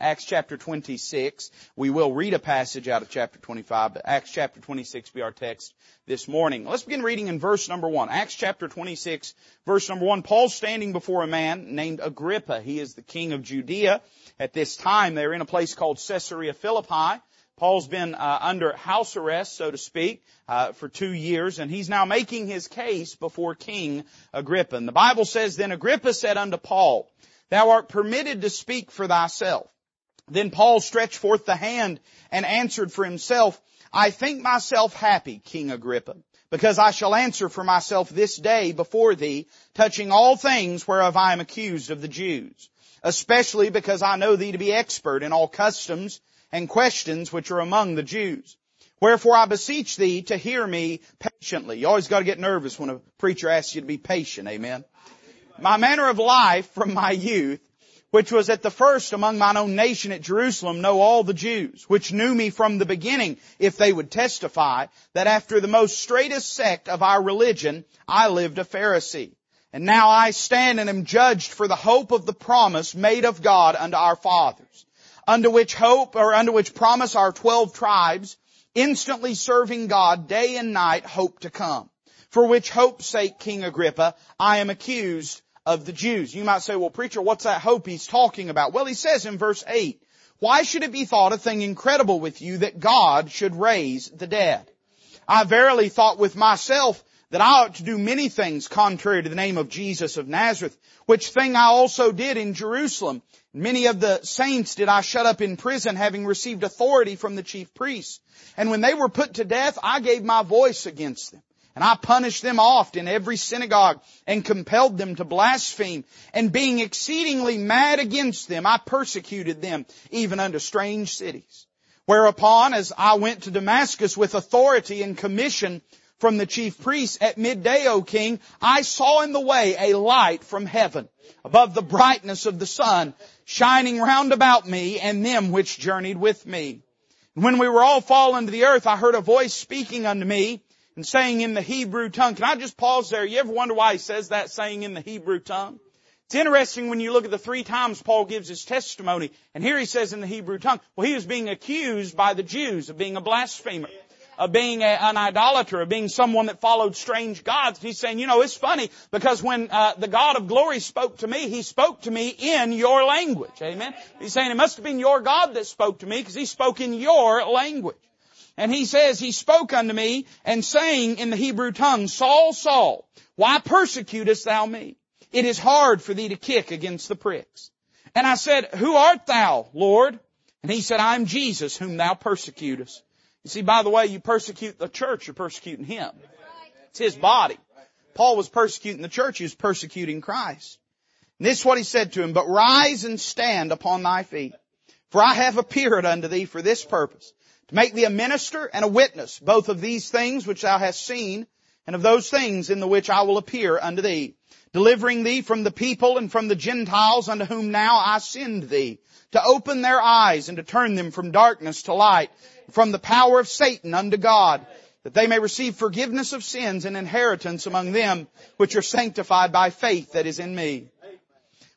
Acts chapter 26. We will read a passage out of chapter 25, but Acts chapter 26 be our text this morning. Let's begin reading in verse number 1. Acts chapter 26, verse number 1. Paul's standing before a man named Agrippa. He is the king of Judea. At this time, they're in a place called Caesarea Philippi. Paul's been uh, under house arrest, so to speak, uh, for two years, and he's now making his case before King Agrippa. And the Bible says, Then Agrippa said unto Paul, Thou art permitted to speak for thyself. Then Paul stretched forth the hand and answered for himself, I think myself happy, King Agrippa, because I shall answer for myself this day before thee, touching all things whereof I am accused of the Jews, especially because I know thee to be expert in all customs and questions which are among the Jews. Wherefore I beseech thee to hear me patiently. You always gotta get nervous when a preacher asks you to be patient, amen. My manner of life from my youth which was at the first among mine own nation at Jerusalem, know all the Jews, which knew me from the beginning, if they would testify, that after the most straightest sect of our religion, I lived a Pharisee. And now I stand and am judged for the hope of the promise made of God unto our fathers, unto which hope, or unto which promise our twelve tribes, instantly serving God day and night, hope to come. For which hope's sake, King Agrippa, I am accused of the Jews. You might say, well preacher, what's that hope he's talking about? Well, he says in verse 8, why should it be thought a thing incredible with you that God should raise the dead? I verily thought with myself that I ought to do many things contrary to the name of Jesus of Nazareth, which thing I also did in Jerusalem. Many of the saints did I shut up in prison, having received authority from the chief priests. And when they were put to death, I gave my voice against them. And I punished them oft in every synagogue and compelled them to blaspheme. And being exceedingly mad against them, I persecuted them even unto strange cities. Whereupon, as I went to Damascus with authority and commission from the chief priests at midday, O king, I saw in the way a light from heaven above the brightness of the sun shining round about me and them which journeyed with me. And when we were all fallen to the earth, I heard a voice speaking unto me and saying in the Hebrew tongue. Can I just pause there? You ever wonder why he says that saying in the Hebrew tongue? It's interesting when you look at the three times Paul gives his testimony, and here he says in the Hebrew tongue, well, he was being accused by the Jews of being a blasphemer, of being a, an idolater, of being someone that followed strange gods. He's saying, you know, it's funny because when uh, the God of glory spoke to me, He spoke to me in your language. Amen. He's saying it must have been your God that spoke to me because He spoke in your language. And he says, He spoke unto me and saying in the Hebrew tongue, Saul, Saul, why persecutest thou me? It is hard for thee to kick against the pricks. And I said, Who art thou, Lord? And he said, I'm Jesus whom thou persecutest. You see, by the way, you persecute the church, you're persecuting him. It's his body. Paul was persecuting the church, he was persecuting Christ. And this is what he said to him, but rise and stand upon thy feet. For I have appeared unto thee for this purpose, to make thee a minister and a witness, both of these things which thou hast seen, and of those things in the which I will appear unto thee, delivering thee from the people and from the Gentiles unto whom now I send thee, to open their eyes and to turn them from darkness to light, from the power of Satan unto God, that they may receive forgiveness of sins and inheritance among them which are sanctified by faith that is in me.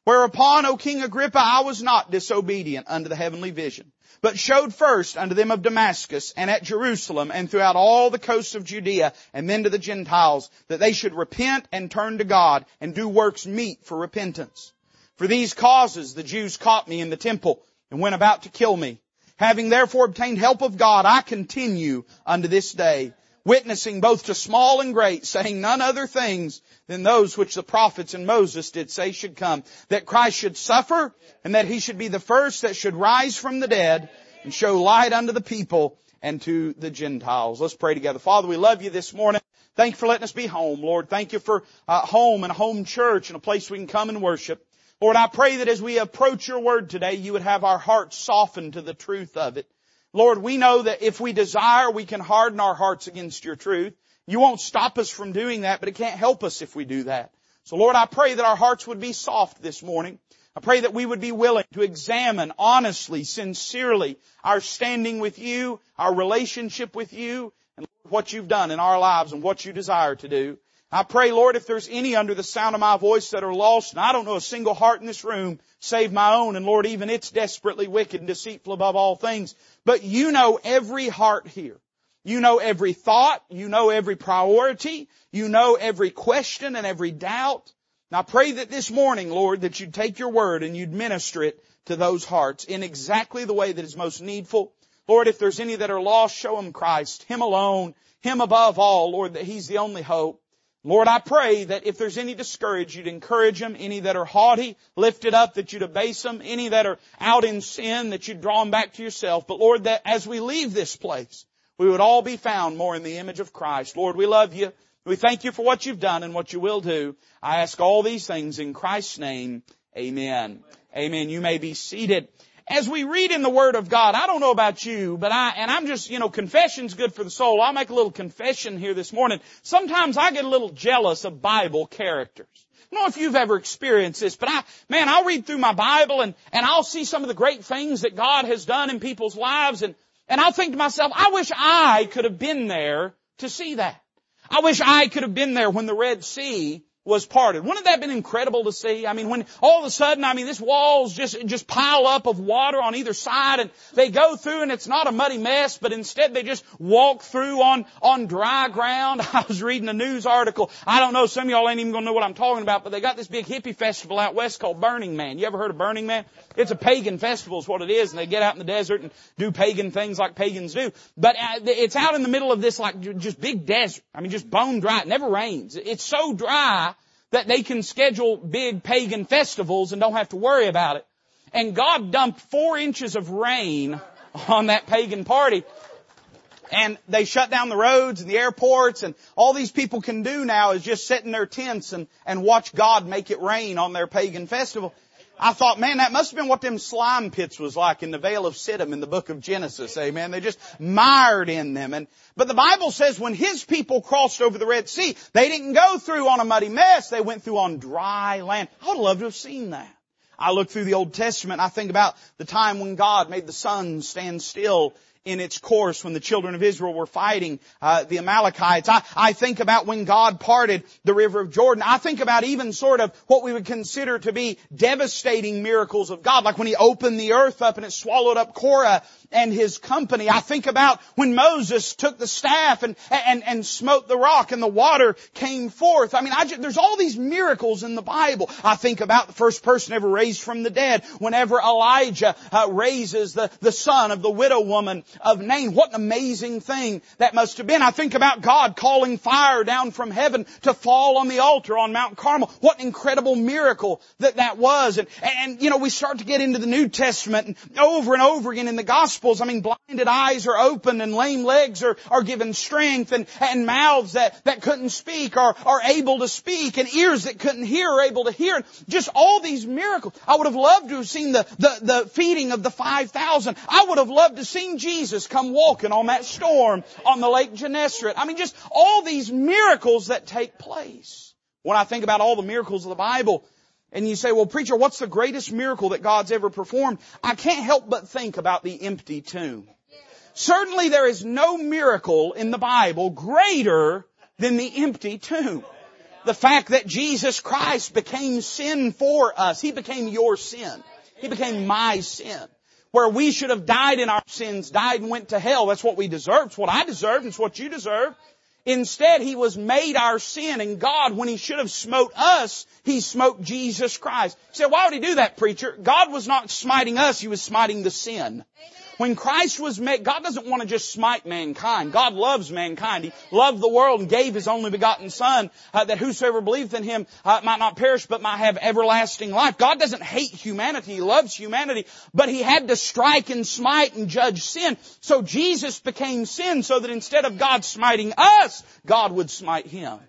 Whereupon, O King Agrippa, I was not disobedient unto the heavenly vision but showed first unto them of Damascus and at Jerusalem and throughout all the coasts of Judea and then to the Gentiles that they should repent and turn to God and do works meet for repentance. For these causes the Jews caught me in the temple and went about to kill me. Having therefore obtained help of God, I continue unto this day, witnessing both to small and great, saying none other things than those which the prophets and Moses did say should come. That Christ should suffer and that he should be the first that should rise from the dead and show light unto the people and to the Gentiles. Let's pray together. Father, we love you this morning. Thank you for letting us be home, Lord. Thank you for uh, home and a home church and a place we can come and worship. Lord, I pray that as we approach your word today, you would have our hearts softened to the truth of it. Lord, we know that if we desire, we can harden our hearts against your truth. You won't stop us from doing that, but it can't help us if we do that. So Lord, I pray that our hearts would be soft this morning. I pray that we would be willing to examine honestly, sincerely our standing with you, our relationship with you, and what you've done in our lives and what you desire to do. I pray, Lord, if there's any under the sound of my voice that are lost, and I don't know a single heart in this room save my own, and Lord, even it's desperately wicked and deceitful above all things. But you know every heart here. You know every thought. You know every priority. You know every question and every doubt. And I pray that this morning, Lord, that you'd take your word and you'd minister it to those hearts in exactly the way that is most needful. Lord, if there's any that are lost, show them Christ, Him alone, Him above all, Lord, that He's the only hope. Lord, I pray that if there's any discouraged, you'd encourage them. Any that are haughty, lift it up, that you'd abase them. Any that are out in sin, that you'd draw them back to yourself. But Lord, that as we leave this place, we would all be found more in the image of Christ. Lord, we love you. We thank you for what you've done and what you will do. I ask all these things in Christ's name. Amen. Amen. You may be seated as we read in the Word of God, I don't know about you, but I, and I'm just, you know, confession's good for the soul. I'll make a little confession here this morning. Sometimes I get a little jealous of Bible characters. I don't know if you've ever experienced this, but I, man, I'll read through my Bible and, and I'll see some of the great things that God has done in people's lives and, and I'll think to myself, I wish I could have been there to see that. I wish I could have been there when the Red Sea was parted. Wouldn't that have been incredible to see? I mean, when all of a sudden, I mean, this walls just, just pile up of water on either side and they go through and it's not a muddy mess, but instead they just walk through on, on dry ground. I was reading a news article. I don't know, some of y'all ain't even gonna know what I'm talking about, but they got this big hippie festival out west called Burning Man. You ever heard of Burning Man? It's a pagan festival is what it is and they get out in the desert and do pagan things like pagans do. But uh, it's out in the middle of this like just big desert. I mean, just bone dry. It never rains. It's so dry that they can schedule big pagan festivals and don't have to worry about it. And God dumped four inches of rain on that pagan party. And they shut down the roads and the airports and all these people can do now is just sit in their tents and, and watch God make it rain on their pagan festival. I thought, man, that must have been what them slime pits was like in the Vale of Siddim in the book of Genesis. Amen. They just mired in them. And, but the Bible says when His people crossed over the Red Sea, they didn't go through on a muddy mess. They went through on dry land. I would love to have seen that. I look through the Old Testament, I think about the time when God made the sun stand still in its course when the children of Israel were fighting uh, the Amalekites. I, I think about when God parted the river of Jordan. I think about even sort of what we would consider to be devastating miracles of God, like when He opened the earth up and it swallowed up Korah and his company. I think about when Moses took the staff and, and, and smote the rock and the water came forth. I mean, I just, there's all these miracles in the Bible. I think about the first person ever raised from the dead. Whenever Elijah uh, raises the, the son of the widow woman of Nain. What an amazing thing that must have been. I think about God calling fire down from heaven to fall on the altar on Mount Carmel. What an incredible miracle that that was. And, and, you know, we start to get into the New Testament and over and over again in the Gospels, I mean, blinded eyes are opened and lame legs are, are given strength and, and mouths that, that couldn't speak are, are able to speak and ears that couldn't hear are able to hear. Just all these miracles. I would have loved to have seen the, the, the feeding of the 5,000. I would have loved to have seen Jesus come walking on that storm on the Lake Gennesaret. I mean, just all these miracles that take place. When I think about all the miracles of the Bible, and you say, well preacher, what's the greatest miracle that God's ever performed? I can't help but think about the empty tomb. Certainly there is no miracle in the Bible greater than the empty tomb. The fact that Jesus Christ became sin for us. He became your sin. He became my sin. Where we should have died in our sins, died and went to hell. That's what we deserve. It's what I deserve. It's what you deserve. Instead, He was made our sin and God, when He should have smote us, He smote Jesus Christ. You say, why would He do that, preacher? God was not smiting us, He was smiting the sin. When Christ was made, God doesn't want to just smite mankind. God loves mankind. He loved the world and gave His only begotten Son uh, that whosoever believeth in Him uh, might not perish but might have everlasting life. God doesn't hate humanity. He loves humanity. But He had to strike and smite and judge sin. So Jesus became sin so that instead of God smiting us, God would smite Him.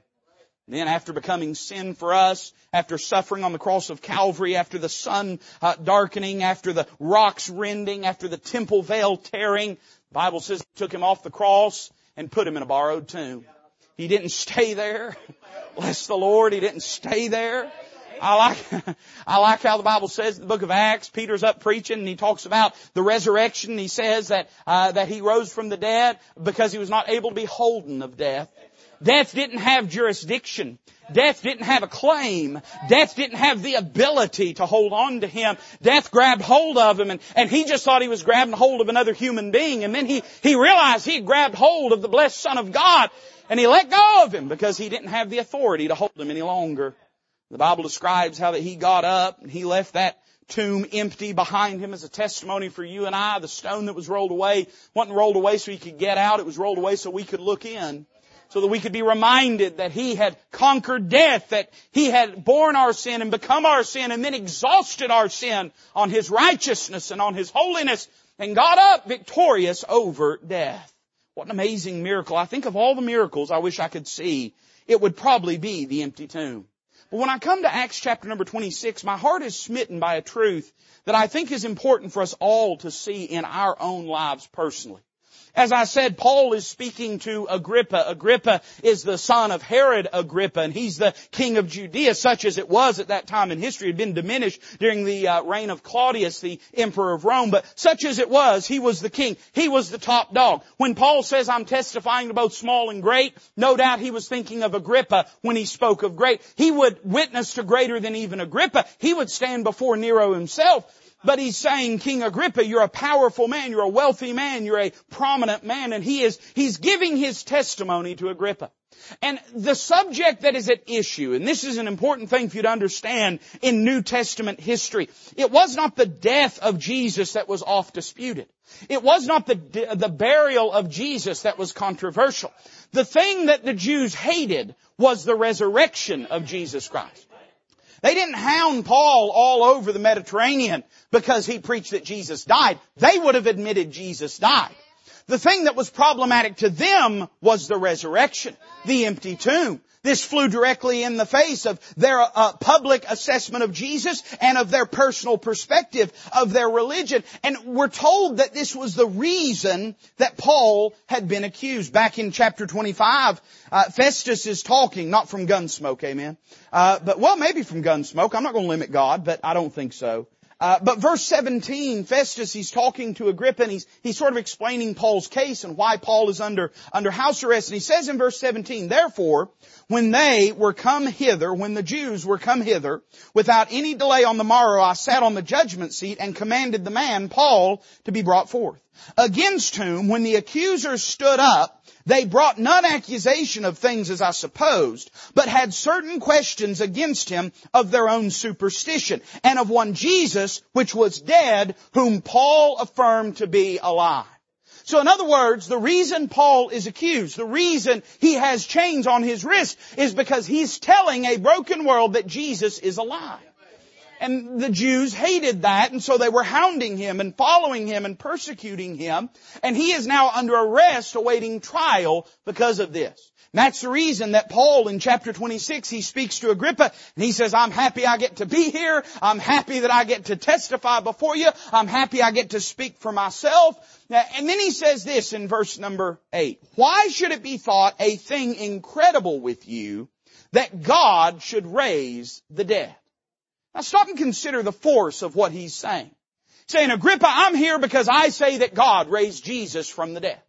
Then after becoming sin for us, after suffering on the cross of Calvary, after the sun uh, darkening, after the rocks rending, after the temple veil tearing, the Bible says he took him off the cross and put him in a borrowed tomb. He didn't stay there. Bless the Lord, he didn't stay there. I like, I like how the Bible says in the book of Acts, Peter's up preaching and he talks about the resurrection. He says that, uh, that he rose from the dead because he was not able to be holden of death. Death didn't have jurisdiction. Death didn't have a claim. Death didn't have the ability to hold on to him. Death grabbed hold of him and, and he just thought he was grabbing hold of another human being. And then he, he realized he grabbed hold of the blessed Son of God and he let go of him because he didn't have the authority to hold him any longer. The Bible describes how that he got up and he left that tomb empty behind him as a testimony for you and I. The stone that was rolled away wasn't rolled away so he could get out. It was rolled away so we could look in. So that we could be reminded that he had conquered death, that he had borne our sin and become our sin and then exhausted our sin on his righteousness and on his holiness and got up victorious over death. What an amazing miracle. I think of all the miracles I wish I could see, it would probably be the empty tomb. But when I come to Acts chapter number 26, my heart is smitten by a truth that I think is important for us all to see in our own lives personally. As I said, Paul is speaking to Agrippa. Agrippa is the son of Herod Agrippa, and he's the king of Judea, such as it was at that time in history. It had been diminished during the uh, reign of Claudius, the emperor of Rome, but such as it was, he was the king. He was the top dog. When Paul says, I'm testifying to both small and great, no doubt he was thinking of Agrippa when he spoke of great. He would witness to greater than even Agrippa. He would stand before Nero himself. But he's saying, King Agrippa, you're a powerful man, you're a wealthy man, you're a prominent man, and he is, he's giving his testimony to Agrippa. And the subject that is at issue, and this is an important thing for you to understand in New Testament history, it was not the death of Jesus that was oft disputed. It was not the, the burial of Jesus that was controversial. The thing that the Jews hated was the resurrection of Jesus Christ. They didn't hound Paul all over the Mediterranean because he preached that Jesus died. They would have admitted Jesus died. The thing that was problematic to them was the resurrection, the empty tomb. This flew directly in the face of their uh, public assessment of Jesus and of their personal perspective of their religion. And we're told that this was the reason that Paul had been accused. Back in chapter 25, uh, Festus is talking, not from gunsmoke, amen. Uh, but well, maybe from gunsmoke. I'm not going to limit God, but I don't think so. Uh, but verse 17, Festus, he's talking to Agrippa and he's, he's sort of explaining Paul's case and why Paul is under, under house arrest. And he says in verse 17, therefore, when they were come hither, when the Jews were come hither, without any delay on the morrow, I sat on the judgment seat and commanded the man, Paul, to be brought forth. Against whom, when the accusers stood up, they brought none accusation of things as I supposed, but had certain questions against him of their own superstition, and of one Jesus, which was dead, whom Paul affirmed to be alive. So in other words, the reason Paul is accused, the reason he has chains on his wrist is because he's telling a broken world that Jesus is alive. And the Jews hated that, and so they were hounding him and following him and persecuting him. And he is now under arrest awaiting trial because of this. And that's the reason that Paul in chapter 26, he speaks to Agrippa and he says, I'm happy I get to be here. I'm happy that I get to testify before you. I'm happy I get to speak for myself. Uh, and then he says this in verse number 8. Why should it be thought a thing incredible with you that God should raise the dead? Now stop and consider the force of what he's saying. Saying, Agrippa, I'm here because I say that God raised Jesus from the dead.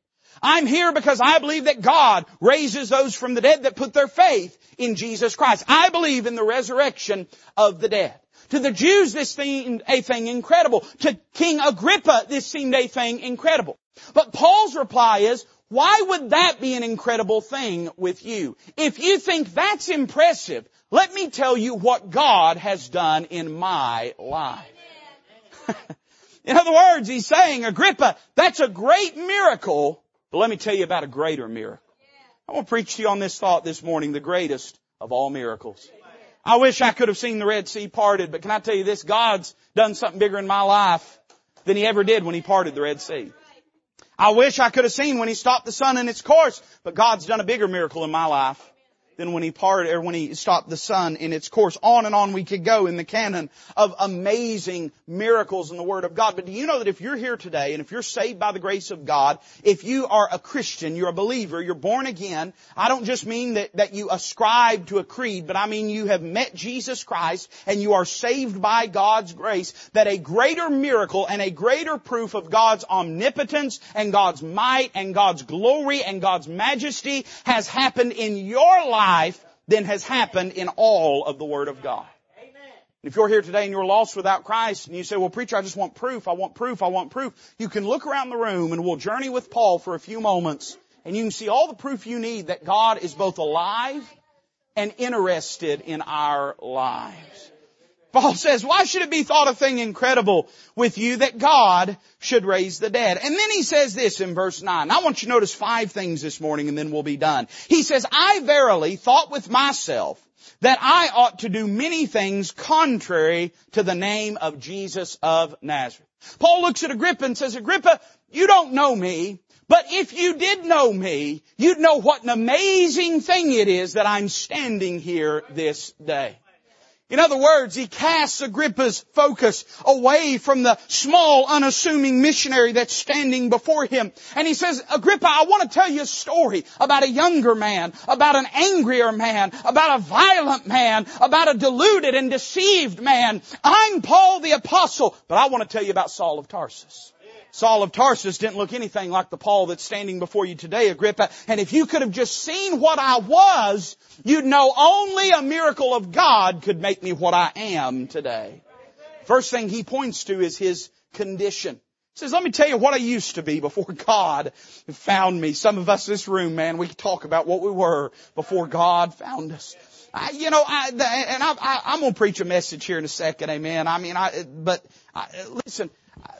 I'm here because I believe that God raises those from the dead that put their faith in Jesus Christ. I believe in the resurrection of the dead. To the Jews, this seemed a thing incredible. To King Agrippa, this seemed a thing incredible. But Paul's reply is, why would that be an incredible thing with you? If you think that's impressive, let me tell you what God has done in my life. in other words, he's saying, Agrippa, that's a great miracle, but let me tell you about a greater miracle. I want to preach to you on this thought this morning, the greatest of all miracles. I wish I could have seen the Red Sea parted, but can I tell you this? God's done something bigger in my life than He ever did when He parted the Red Sea. I wish I could have seen when He stopped the sun in its course, but God's done a bigger miracle in my life. Than when he parted, or when he stopped the sun in its course. On and on we could go in the canon of amazing miracles in the Word of God. But do you know that if you're here today, and if you're saved by the grace of God, if you are a Christian, you're a believer, you're born again, I don't just mean that, that you ascribe to a creed, but I mean you have met Jesus Christ, and you are saved by God's grace, that a greater miracle and a greater proof of God's omnipotence and God's might and God's glory and God's majesty has happened in your life life than has happened in all of the Word of God. If you're here today and you're lost without Christ and you say, well preacher, I just want proof, I want proof, I want proof, you can look around the room and we'll journey with Paul for a few moments and you can see all the proof you need that God is both alive and interested in our lives. Paul says, why should it be thought a thing incredible with you that God should raise the dead? And then he says this in verse 9. I want you to notice five things this morning and then we'll be done. He says, I verily thought with myself that I ought to do many things contrary to the name of Jesus of Nazareth. Paul looks at Agrippa and says, Agrippa, you don't know me, but if you did know me, you'd know what an amazing thing it is that I'm standing here this day. In other words, he casts Agrippa's focus away from the small, unassuming missionary that's standing before him. And he says, Agrippa, I want to tell you a story about a younger man, about an angrier man, about a violent man, about a deluded and deceived man. I'm Paul the apostle, but I want to tell you about Saul of Tarsus. Saul of Tarsus didn't look anything like the Paul that's standing before you today, Agrippa. And if you could have just seen what I was, you'd know only a miracle of God could make me what I am today. First thing he points to is his condition. He says, let me tell you what I used to be before God found me. Some of us in this room, man, we talk about what we were before God found us. I, you know, I, and I, am going to preach a message here in a second, amen. I mean, I, but I, listen,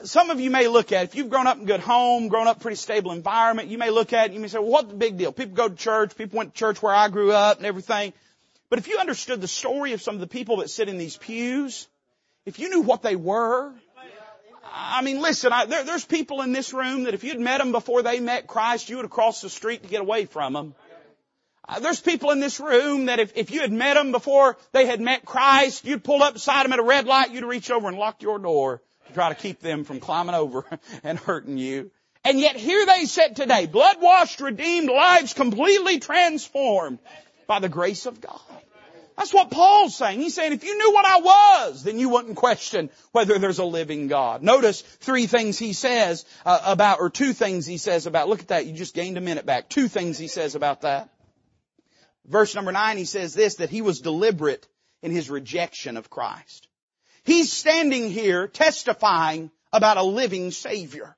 some of you may look at, if you've grown up in a good home, grown up in a pretty stable environment, you may look at it and you may say, well, what's the big deal? People go to church, people went to church where I grew up and everything. But if you understood the story of some of the people that sit in these pews, if you knew what they were, I mean, listen, I, there, there's people in this room that if you'd met them before they met Christ, you would have crossed the street to get away from them. Uh, there's people in this room that if, if you had met them before they had met Christ, you'd pull up beside them at a red light, you'd reach over and lock your door try to keep them from climbing over and hurting you. And yet here they sit today, blood washed, redeemed, lives completely transformed by the grace of God. That's what Paul's saying. He's saying if you knew what I was, then you wouldn't question whether there's a living God. Notice three things he says uh, about, or two things he says about, look at that, you just gained a minute back. Two things he says about that. Verse number nine, he says this, that he was deliberate in his rejection of Christ. He's standing here testifying about a living Savior.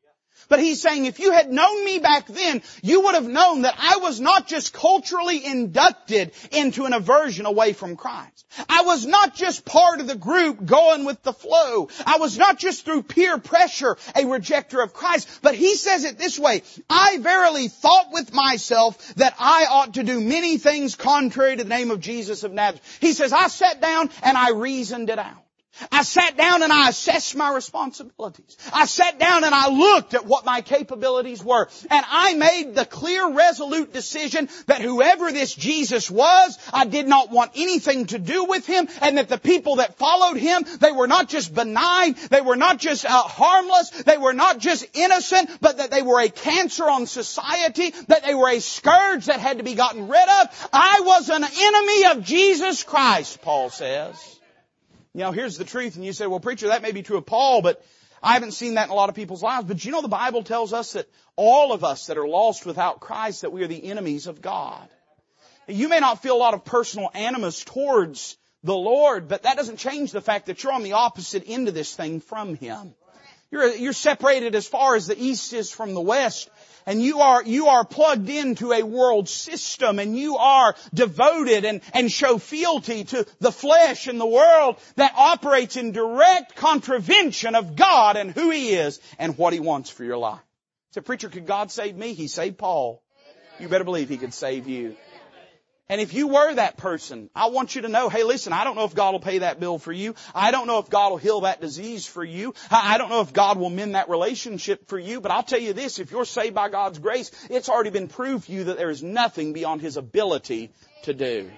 But he's saying if you had known me back then, you would have known that I was not just culturally inducted into an aversion away from Christ. I was not just part of the group going with the flow. I was not just through peer pressure a rejecter of Christ. But he says it this way, I verily thought with myself that I ought to do many things contrary to the name of Jesus of Nazareth. He says, I sat down and I reasoned it out. I sat down and I assessed my responsibilities. I sat down and I looked at what my capabilities were. And I made the clear, resolute decision that whoever this Jesus was, I did not want anything to do with him and that the people that followed him, they were not just benign, they were not just uh, harmless, they were not just innocent, but that they were a cancer on society, that they were a scourge that had to be gotten rid of. I was an enemy of Jesus Christ, Paul says. You know, here's the truth. And you say, well, preacher, that may be true of Paul, but I haven't seen that in a lot of people's lives. But you know, the Bible tells us that all of us that are lost without Christ, that we are the enemies of God. You may not feel a lot of personal animus towards the Lord, but that doesn't change the fact that you're on the opposite end of this thing from Him. You're, you're separated as far as the East is from the West and you are, you are plugged into a world system and you are devoted and, and show fealty to the flesh and the world that operates in direct contravention of God and who He is and what He wants for your life. Say, preacher, could God save me? He saved Paul. You better believe He could save you. And if you were that person, I want you to know, hey listen, I don't know if God will pay that bill for you. I don't know if God will heal that disease for you. I don't know if God will mend that relationship for you, but I'll tell you this, if you're saved by God's grace, it's already been proved to you that there is nothing beyond His ability to do.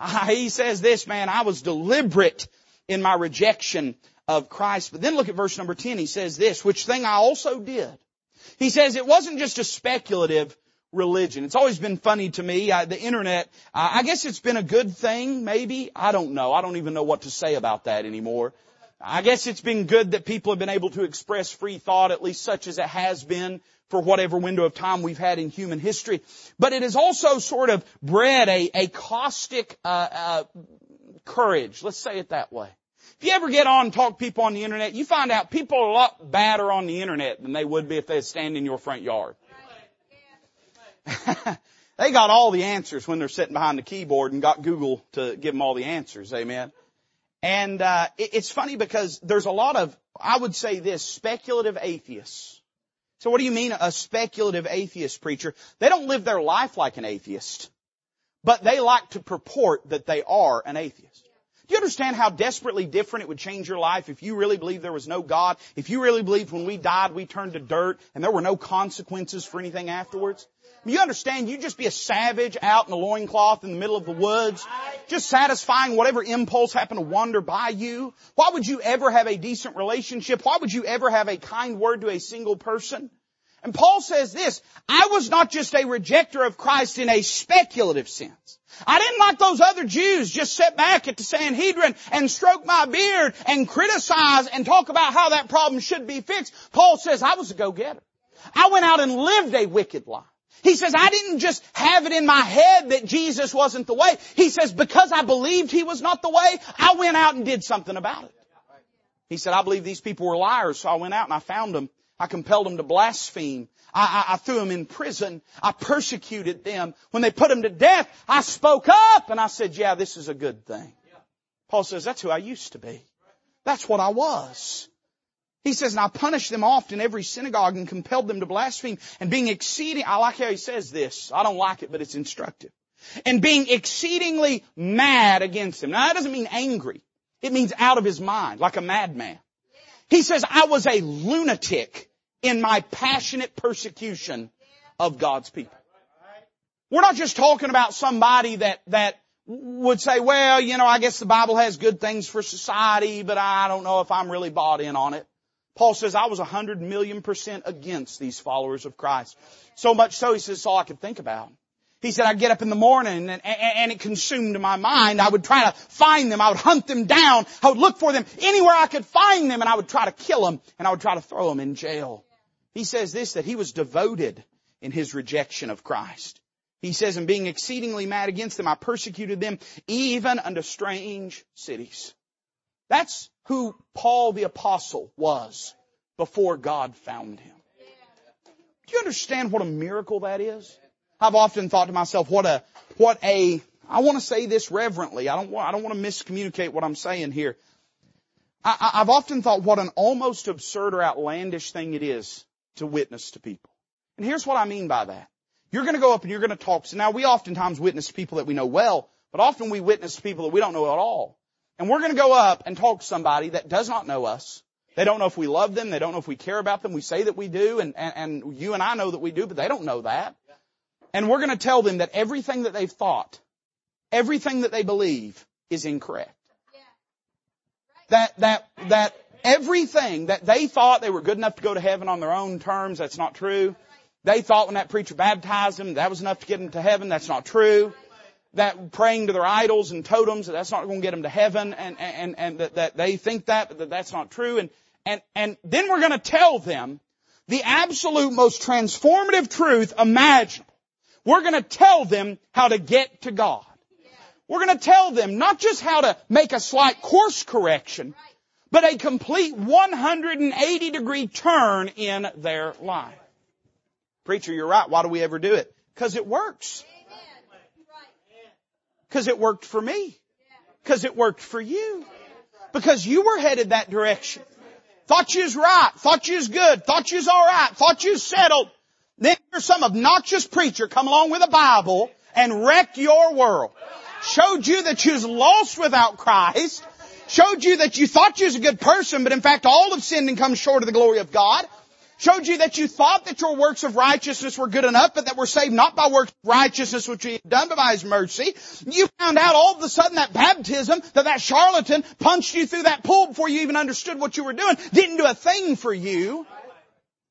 Ah, he says this, man, I was deliberate in my rejection of Christ. But then look at verse number 10. He says this, which thing I also did. He says it wasn't just a speculative religion. It's always been funny to me. I, the internet, I guess it's been a good thing, maybe. I don't know. I don't even know what to say about that anymore. I guess it's been good that people have been able to express free thought, at least such as it has been for whatever window of time we've had in human history. But it has also sort of bred a, a caustic uh, uh, courage. Let's say it that way. If you ever get on and talk to people on the internet, you find out people are a lot badder on the internet than they would be if they stand in your front yard. They got all the answers when they're sitting behind the keyboard and got Google to give them all the answers. Amen. And uh, it, it's funny because there's a lot of, I would say this, speculative atheists. So what do you mean a speculative atheist preacher? They don't live their life like an atheist, but they like to purport that they are an atheist. Do you understand how desperately different it would change your life if you really believed there was no God? If you really believed when we died we turned to dirt and there were no consequences for anything afterwards? You understand you'd just be a savage out in a loincloth in the middle of the woods, just satisfying whatever impulse happened to wander by you. Why would you ever have a decent relationship? Why would you ever have a kind word to a single person? And Paul says this, I was not just a rejecter of Christ in a speculative sense. I didn't like those other Jews just sit back at the Sanhedrin and stroke my beard and criticize and talk about how that problem should be fixed. Paul says I was a go-getter. I went out and lived a wicked life. He says, I didn't just have it in my head that Jesus wasn't the way. He says, because I believed He was not the way, I went out and did something about it. He said, I believe these people were liars, so I went out and I found them. I compelled them to blaspheme. I, I, I threw them in prison. I persecuted them. When they put them to death, I spoke up and I said, yeah, this is a good thing. Paul says, that's who I used to be. That's what I was. He says, and I punished them oft in every synagogue and compelled them to blaspheme and being exceeding, I like how he says this. I don't like it, but it's instructive. And being exceedingly mad against them. Now that doesn't mean angry. It means out of his mind, like a madman. He says, I was a lunatic in my passionate persecution of God's people. We're not just talking about somebody that, that would say, well, you know, I guess the Bible has good things for society, but I don't know if I'm really bought in on it. Paul says, I was a hundred million percent against these followers of Christ. So much so, he says, it's all I could think about. He said, I'd get up in the morning and, and, and, it consumed my mind. I would try to find them. I would hunt them down. I would look for them anywhere I could find them and I would try to kill them and I would try to throw them in jail. He says this, that he was devoted in his rejection of Christ. He says, and being exceedingly mad against them, I persecuted them even unto strange cities. That's who Paul the apostle was before God found him. Do you understand what a miracle that is? I've often thought to myself, what a, what a, I want to say this reverently. I don't want, I don't want to miscommunicate what I'm saying here. I, I've often thought what an almost absurd or outlandish thing it is to witness to people. And here's what I mean by that. You're going to go up and you're going to talk. So now we oftentimes witness people that we know well, but often we witness people that we don't know at all. And we're going to go up and talk to somebody that does not know us. They don't know if we love them. They don't know if we care about them. We say that we do, and, and, and you and I know that we do, but they don't know that. And we're going to tell them that everything that they've thought, everything that they believe is incorrect. That, that, that everything that they thought they were good enough to go to heaven on their own terms, that's not true. They thought when that preacher baptized them, that was enough to get them to heaven, that's not true that praying to their idols and totems, that that's not going to get them to heaven, and, and, and that, that they think that, but that that's not true. And, and, and then we're going to tell them the absolute most transformative truth imaginable. We're going to tell them how to get to God. We're going to tell them not just how to make a slight course correction, but a complete 180 degree turn in their life. Preacher, you're right. Why do we ever do it? Because it works. Because it worked for me. Because it worked for you. Because you were headed that direction. Thought you was right. Thought you was good. Thought you was alright. Thought you was settled. Then there's some obnoxious preacher come along with a Bible and wrecked your world. Showed you that you was lost without Christ. Showed you that you thought you was a good person, but in fact all have sinned and come short of the glory of God showed you that you thought that your works of righteousness were good enough, but that we're saved not by works of righteousness which we have done, but by His mercy. You found out all of a sudden that baptism, that that charlatan punched you through that pool before you even understood what you were doing, didn't do a thing for you.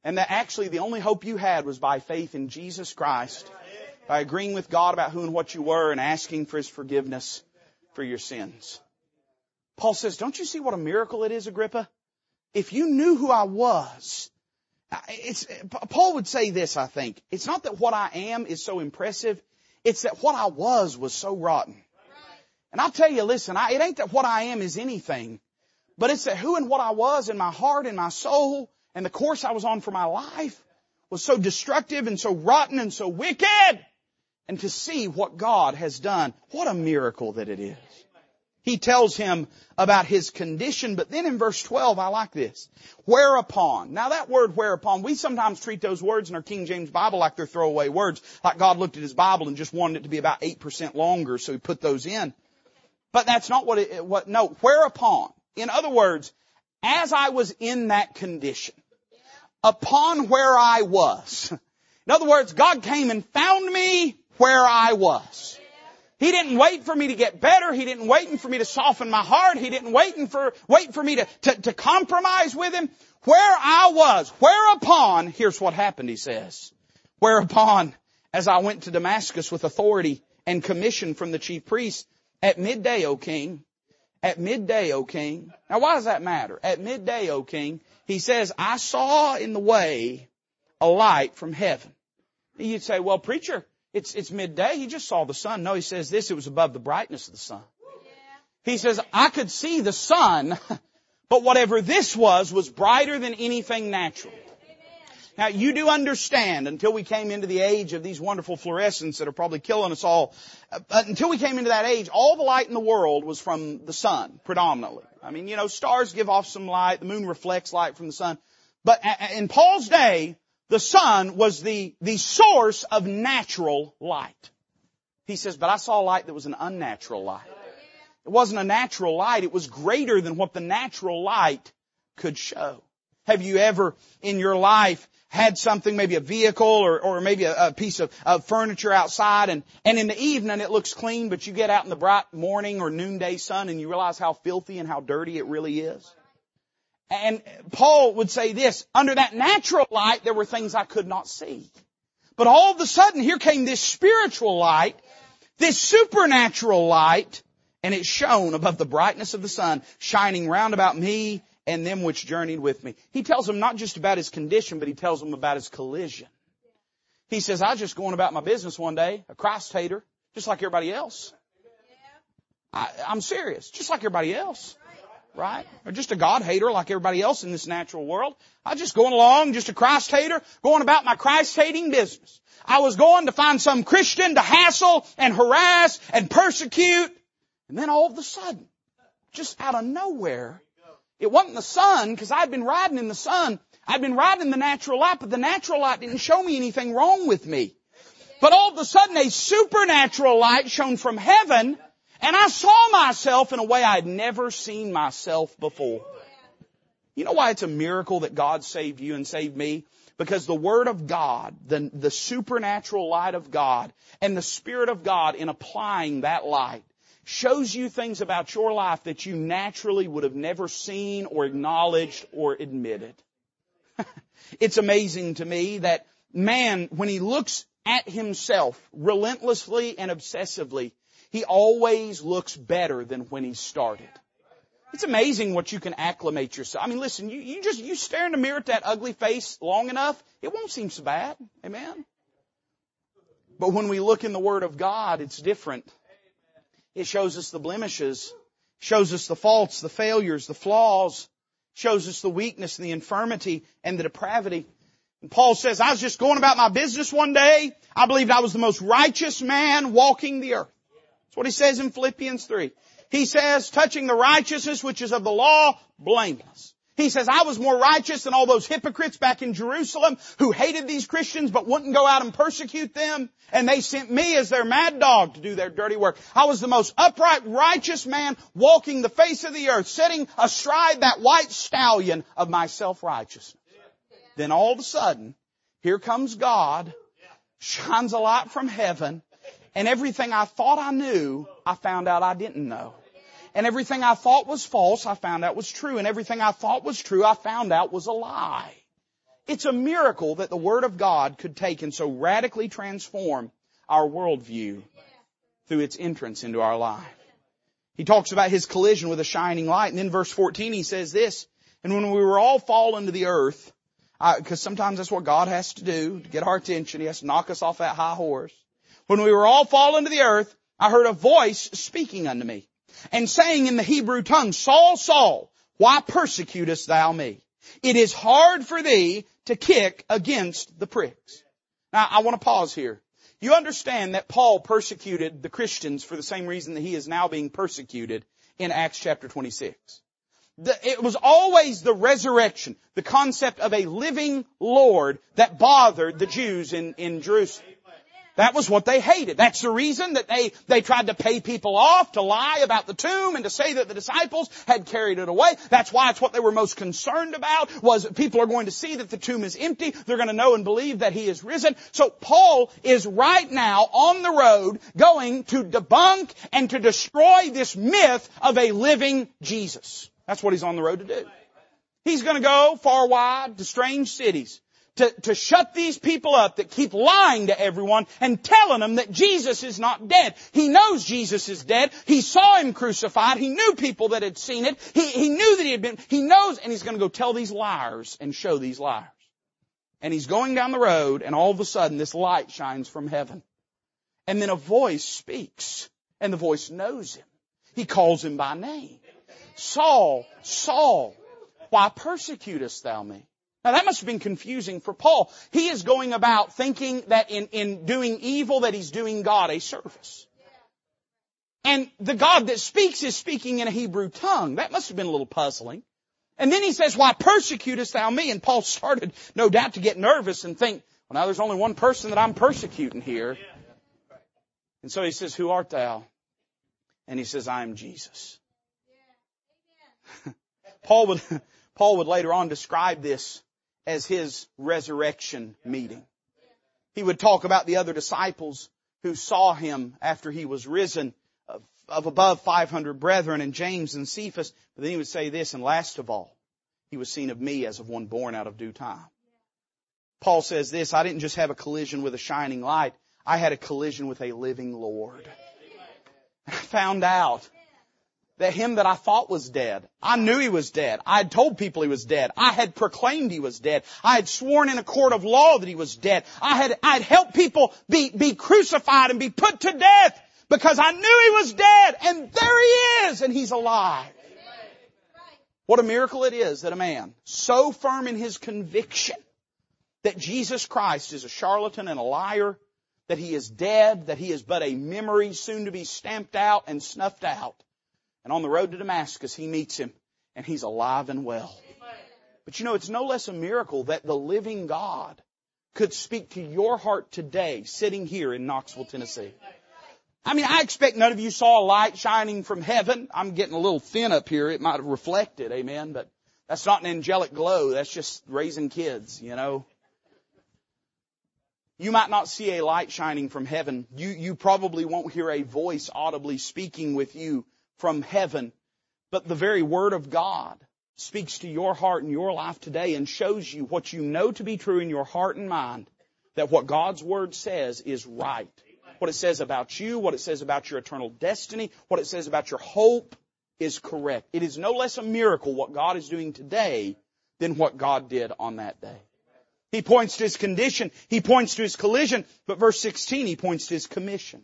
And that actually the only hope you had was by faith in Jesus Christ, by agreeing with God about who and what you were and asking for His forgiveness for your sins. Paul says, don't you see what a miracle it is, Agrippa? If you knew who I was, it's, Paul would say this, I think. It's not that what I am is so impressive. It's that what I was was so rotten. And I'll tell you, listen, I, it ain't that what I am is anything, but it's that who and what I was in my heart and my soul and the course I was on for my life was so destructive and so rotten and so wicked. And to see what God has done, what a miracle that it is. He tells him about his condition, but then in verse 12, I like this. Whereupon. Now that word whereupon, we sometimes treat those words in our King James Bible like they're throwaway words, like God looked at his Bible and just wanted it to be about 8% longer, so he put those in. But that's not what it, what, no, whereupon. In other words, as I was in that condition, upon where I was. In other words, God came and found me where I was. He didn't wait for me to get better. He didn't wait for me to soften my heart. He didn't wait for, wait for me to, to, to compromise with him. Where I was, whereupon, here's what happened, he says. Whereupon, as I went to Damascus with authority and commission from the chief priest, at midday, O king, at midday, O king. Now why does that matter? At midday, O king, he says, I saw in the way a light from heaven. You'd say, well preacher, it's, it's midday. He just saw the sun. No, he says this, it was above the brightness of the sun. He says, I could see the sun, but whatever this was, was brighter than anything natural. Now you do understand until we came into the age of these wonderful fluorescents that are probably killing us all, uh, until we came into that age, all the light in the world was from the sun, predominantly. I mean, you know, stars give off some light, the moon reflects light from the sun. But in Paul's day, the sun was the, the source of natural light. He says, but I saw light that was an unnatural light. It wasn't a natural light. It was greater than what the natural light could show. Have you ever in your life had something, maybe a vehicle or, or maybe a, a piece of, of, furniture outside and, and in the evening it looks clean, but you get out in the bright morning or noonday sun and you realize how filthy and how dirty it really is? And Paul would say this, under that natural light, there were things I could not see. But all of a sudden, here came this spiritual light, this supernatural light, and it shone above the brightness of the sun, shining round about me and them which journeyed with me. He tells them not just about his condition, but he tells them about his collision. He says, I was just going about my business one day, a Christ hater, just like everybody else. I, I'm serious, just like everybody else right? Or just a God hater like everybody else in this natural world. I was just going along, just a Christ hater, going about my Christ hating business. I was going to find some Christian to hassle and harass and persecute. And then all of a sudden, just out of nowhere, it wasn't the sun because I'd been riding in the sun. I'd been riding in the natural light, but the natural light didn't show me anything wrong with me. But all of a sudden a supernatural light shone from heaven and I saw myself in a way I'd never seen myself before. You know why it's a miracle that God saved you and saved me? Because the Word of God, the, the supernatural light of God, and the Spirit of God in applying that light shows you things about your life that you naturally would have never seen or acknowledged or admitted. it's amazing to me that man, when he looks at himself relentlessly and obsessively, he always looks better than when he started. It's amazing what you can acclimate yourself. I mean, listen, you, you just, you stare in the mirror at that ugly face long enough, it won't seem so bad. Amen? But when we look in the Word of God, it's different. It shows us the blemishes, shows us the faults, the failures, the flaws, shows us the weakness and the infirmity and the depravity. And Paul says, I was just going about my business one day. I believed I was the most righteous man walking the earth. That's what he says in Philippians 3. He says, touching the righteousness which is of the law, blameless. He says, I was more righteous than all those hypocrites back in Jerusalem who hated these Christians but wouldn't go out and persecute them. And they sent me as their mad dog to do their dirty work. I was the most upright, righteous man walking the face of the earth, sitting astride that white stallion of my self-righteousness. Then all of a sudden, here comes God, shines a light from heaven, and everything I thought I knew, I found out I didn't know. And everything I thought was false, I found out was true. And everything I thought was true, I found out was a lie. It's a miracle that the Word of God could take and so radically transform our worldview through its entrance into our life. He talks about his collision with a shining light. And then verse 14 he says this, and when we were all fallen to the earth, because sometimes that's what God has to do to get our attention. He has to knock us off that high horse. When we were all fallen to the earth, I heard a voice speaking unto me and saying in the Hebrew tongue, Saul, Saul, why persecutest thou me? It is hard for thee to kick against the pricks. Now, I want to pause here. You understand that Paul persecuted the Christians for the same reason that he is now being persecuted in Acts chapter 26. The, it was always the resurrection, the concept of a living Lord that bothered the Jews in, in Jerusalem. That was what they hated. That's the reason that they, they tried to pay people off to lie about the tomb and to say that the disciples had carried it away. That's why it's what they were most concerned about was people are going to see that the tomb is empty. They're going to know and believe that he is risen. So Paul is right now on the road going to debunk and to destroy this myth of a living Jesus. That's what he's on the road to do. He's going to go far wide to strange cities to, to shut these people up that keep lying to everyone and telling them that Jesus is not dead. He knows Jesus is dead. He saw him crucified. He knew people that had seen it. He, he knew that he had been, he knows, and he's going to go tell these liars and show these liars. And he's going down the road and all of a sudden this light shines from heaven. And then a voice speaks and the voice knows him. He calls him by name. Saul, Saul, why persecutest thou me? Now that must have been confusing for Paul. He is going about thinking that in, in doing evil that he's doing God a service. And the God that speaks is speaking in a Hebrew tongue. That must have been a little puzzling. And then he says, why persecutest thou me? And Paul started, no doubt, to get nervous and think, well now there's only one person that I'm persecuting here. And so he says, who art thou? And he says, I am Jesus. Paul would, Paul would later on describe this as his resurrection meeting. He would talk about the other disciples who saw him after he was risen of, above 500 brethren and James and Cephas. But then he would say this, and last of all, he was seen of me as of one born out of due time. Paul says this, I didn't just have a collision with a shining light, I had a collision with a living Lord. I found out that him that I thought was dead, I knew he was dead. I had told people he was dead. I had proclaimed he was dead. I had sworn in a court of law that he was dead. I had, I had helped people be, be crucified and be put to death because I knew he was dead and there he is and he's alive. What a miracle it is that a man so firm in his conviction that Jesus Christ is a charlatan and a liar, that he is dead, that he is but a memory soon to be stamped out and snuffed out, and on the road to Damascus, he meets him and he's alive and well. But you know, it's no less a miracle that the living God could speak to your heart today, sitting here in Knoxville, Tennessee. I mean, I expect none of you saw a light shining from heaven. I'm getting a little thin up here. It might have reflected, amen, but that's not an angelic glow. That's just raising kids, you know. You might not see a light shining from heaven. You, you probably won't hear a voice audibly speaking with you from heaven, but the very Word of God speaks to your heart and your life today and shows you what you know to be true in your heart and mind, that what God's Word says is right. What it says about you, what it says about your eternal destiny, what it says about your hope is correct. It is no less a miracle what God is doing today than what God did on that day. He points to his condition, he points to his collision, but verse 16 he points to his commission.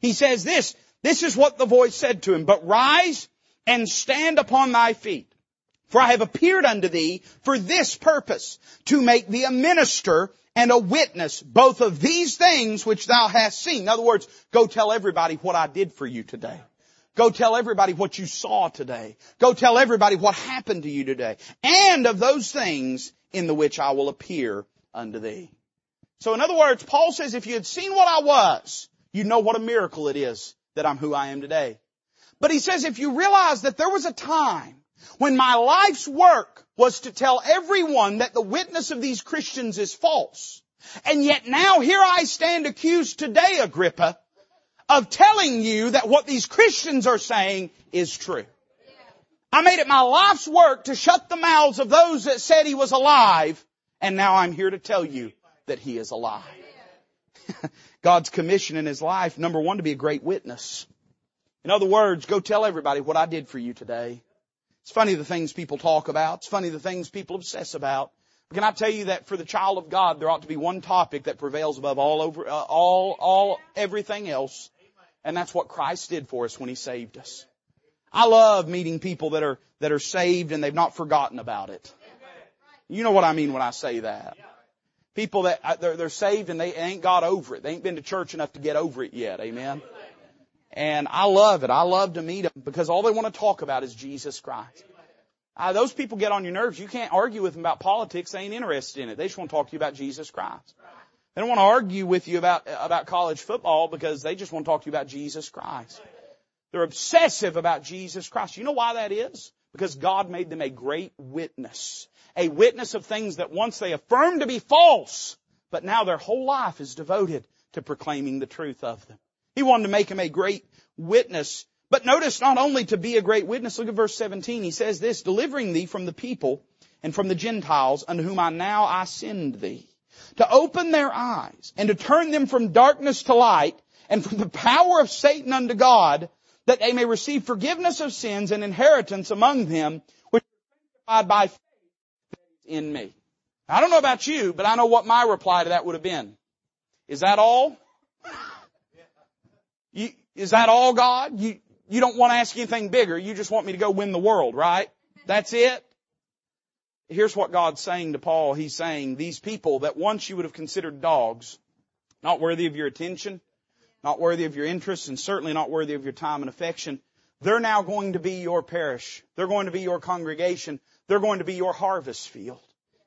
He says this, this is what the voice said to him, but rise and stand upon thy feet. For I have appeared unto thee for this purpose, to make thee a minister and a witness both of these things which thou hast seen. In other words, go tell everybody what I did for you today. Go tell everybody what you saw today. Go tell everybody what happened to you today. And of those things in the which I will appear unto thee. So in other words, Paul says if you had seen what I was, you'd know what a miracle it is that I'm who I am today. But he says if you realize that there was a time when my life's work was to tell everyone that the witness of these Christians is false, and yet now here I stand accused today, Agrippa, of telling you that what these Christians are saying is true. I made it my life's work to shut the mouths of those that said he was alive, and now I'm here to tell you that he is alive. God's commission in his life, number one, to be a great witness. In other words, go tell everybody what I did for you today. It's funny the things people talk about. It's funny the things people obsess about. But can I tell you that for the child of God, there ought to be one topic that prevails above all over, uh, all, all, everything else. And that's what Christ did for us when He saved us. I love meeting people that are, that are saved and they've not forgotten about it. You know what I mean when I say that. People that, uh, they're, they're saved and they ain't got over it. They ain't been to church enough to get over it yet. Amen. And I love it. I love to meet them because all they want to talk about is Jesus Christ. Uh, those people get on your nerves. You can't argue with them about politics. They ain't interested in it. They just want to talk to you about Jesus Christ. They don't want to argue with you about, about college football because they just want to talk to you about Jesus Christ. They're obsessive about Jesus Christ. You know why that is? Because God made them a great witness. A witness of things that once they affirmed to be false, but now their whole life is devoted to proclaiming the truth of them. He wanted to make him a great witness. But notice not only to be a great witness, look at verse 17. He says this, delivering thee from the people and from the Gentiles unto whom I now I send thee, to open their eyes and to turn them from darkness to light and from the power of Satan unto God, that they may receive forgiveness of sins and inheritance among them, which is sanctified by faith in me. I don't know about you, but I know what my reply to that would have been. Is that all? You, is that all God? You, you don't want to ask anything bigger. You just want me to go win the world, right? That's it? Here's what God's saying to Paul. He's saying these people that once you would have considered dogs, not worthy of your attention, not worthy of your interest, and certainly not worthy of your time and affection, they're now going to be your parish. They're going to be your congregation. They're going to be your harvest field.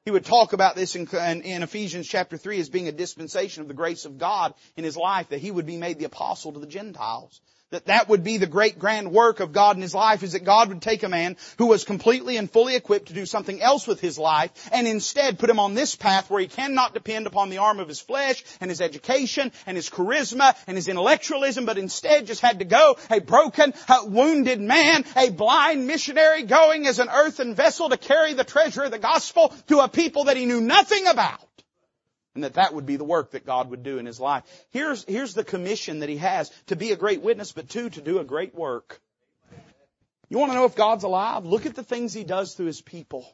He would talk about this in, in, Ephesians chapter 3 as being a dispensation of the grace of God in his life, that he would be made the apostle to the Gentiles that that would be the great grand work of God in his life is that God would take a man who was completely and fully equipped to do something else with his life and instead put him on this path where he cannot depend upon the arm of his flesh and his education and his charisma and his intellectualism, but instead just had to go a broken, a wounded man, a blind missionary going as an earthen vessel to carry the treasure of the gospel to a people that he knew nothing about. And that that would be the work that God would do in his life. Here's, here's the commission that he has to be a great witness, but two, to do a great work. You want to know if God's alive? Look at the things he does through his people.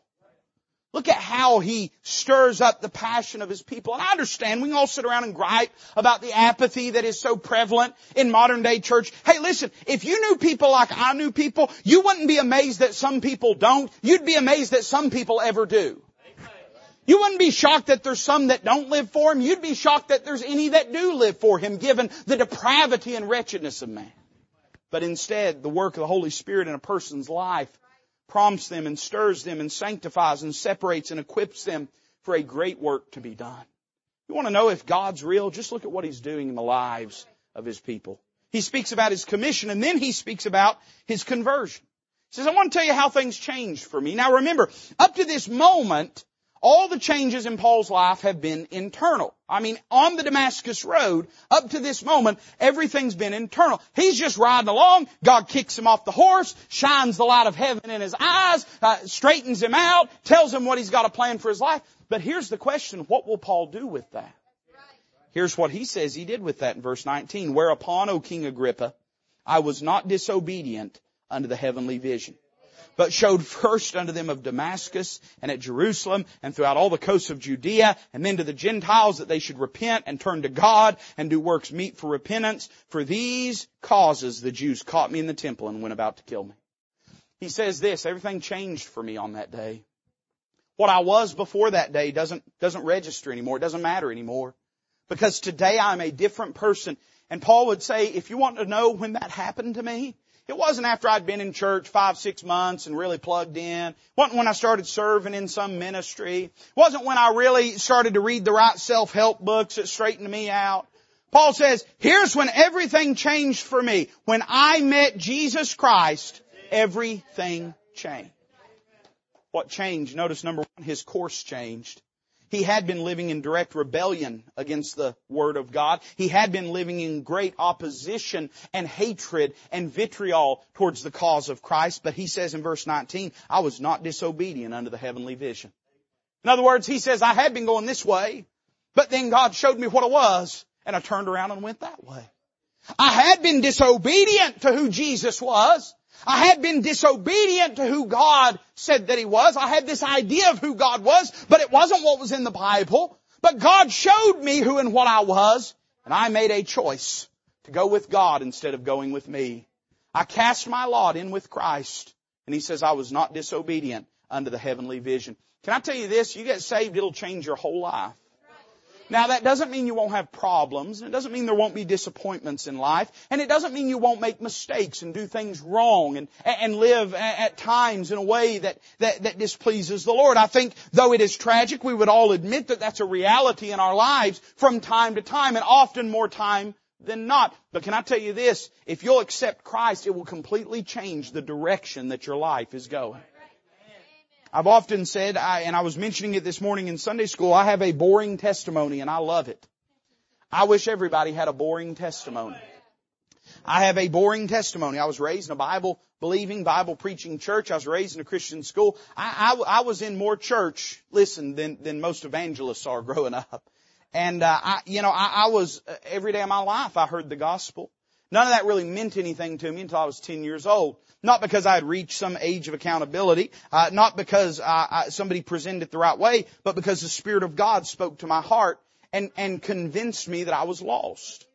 Look at how he stirs up the passion of his people. And I understand we can all sit around and gripe about the apathy that is so prevalent in modern day church. Hey listen, if you knew people like I knew people, you wouldn't be amazed that some people don't. You'd be amazed that some people ever do. You wouldn't be shocked that there's some that don't live for Him. You'd be shocked that there's any that do live for Him given the depravity and wretchedness of man. But instead, the work of the Holy Spirit in a person's life prompts them and stirs them and sanctifies and separates and equips them for a great work to be done. You want to know if God's real? Just look at what He's doing in the lives of His people. He speaks about His commission and then He speaks about His conversion. He says, I want to tell you how things changed for me. Now remember, up to this moment, all the changes in Paul's life have been internal. I mean, on the Damascus Road, up to this moment, everything's been internal. He's just riding along, God kicks him off the horse, shines the light of heaven in his eyes, uh, straightens him out, tells him what he's got a plan for his life. But here's the question, what will Paul do with that? Here's what he says he did with that in verse 19. Whereupon, O King Agrippa, I was not disobedient unto the heavenly vision but showed first unto them of Damascus and at Jerusalem and throughout all the coasts of Judea and then to the Gentiles that they should repent and turn to God and do works meet for repentance. For these causes the Jews caught me in the temple and went about to kill me. He says this, everything changed for me on that day. What I was before that day doesn't, doesn't register anymore. It doesn't matter anymore. Because today I'm a different person. And Paul would say, if you want to know when that happened to me, It wasn't after I'd been in church five, six months and really plugged in. It wasn't when I started serving in some ministry. It wasn't when I really started to read the right self-help books that straightened me out. Paul says, here's when everything changed for me. When I met Jesus Christ, everything changed. What changed? Notice number one, his course changed. He had been living in direct rebellion against the Word of God. He had been living in great opposition and hatred and vitriol towards the cause of Christ. But he says in verse 19, I was not disobedient unto the heavenly vision. In other words, he says, I had been going this way, but then God showed me what it was, and I turned around and went that way. I had been disobedient to who Jesus was, I had been disobedient to who God said that He was. I had this idea of who God was, but it wasn't what was in the Bible. But God showed me who and what I was, and I made a choice to go with God instead of going with me. I cast my lot in with Christ, and He says I was not disobedient unto the heavenly vision. Can I tell you this? You get saved, it'll change your whole life. Now that doesn't mean you won't have problems, and it doesn't mean there won't be disappointments in life, and it doesn't mean you won't make mistakes and do things wrong and, and live at times in a way that, that, that displeases the Lord. I think though it is tragic, we would all admit that that's a reality in our lives from time to time and often more time than not. But can I tell you this? If you'll accept Christ, it will completely change the direction that your life is going. I've often said, I, and I was mentioning it this morning in Sunday school, I have a boring testimony and I love it. I wish everybody had a boring testimony. I have a boring testimony. I was raised in a Bible believing, Bible preaching church. I was raised in a Christian school. I, I, I was in more church, listen, than, than most evangelists are growing up. And, uh, I, you know, I, I was, uh, every day of my life I heard the gospel. None of that really meant anything to me until I was 10 years old. Not because I had reached some age of accountability, uh, not because uh, I, somebody presented it the right way, but because the Spirit of God spoke to my heart and, and convinced me that I was lost.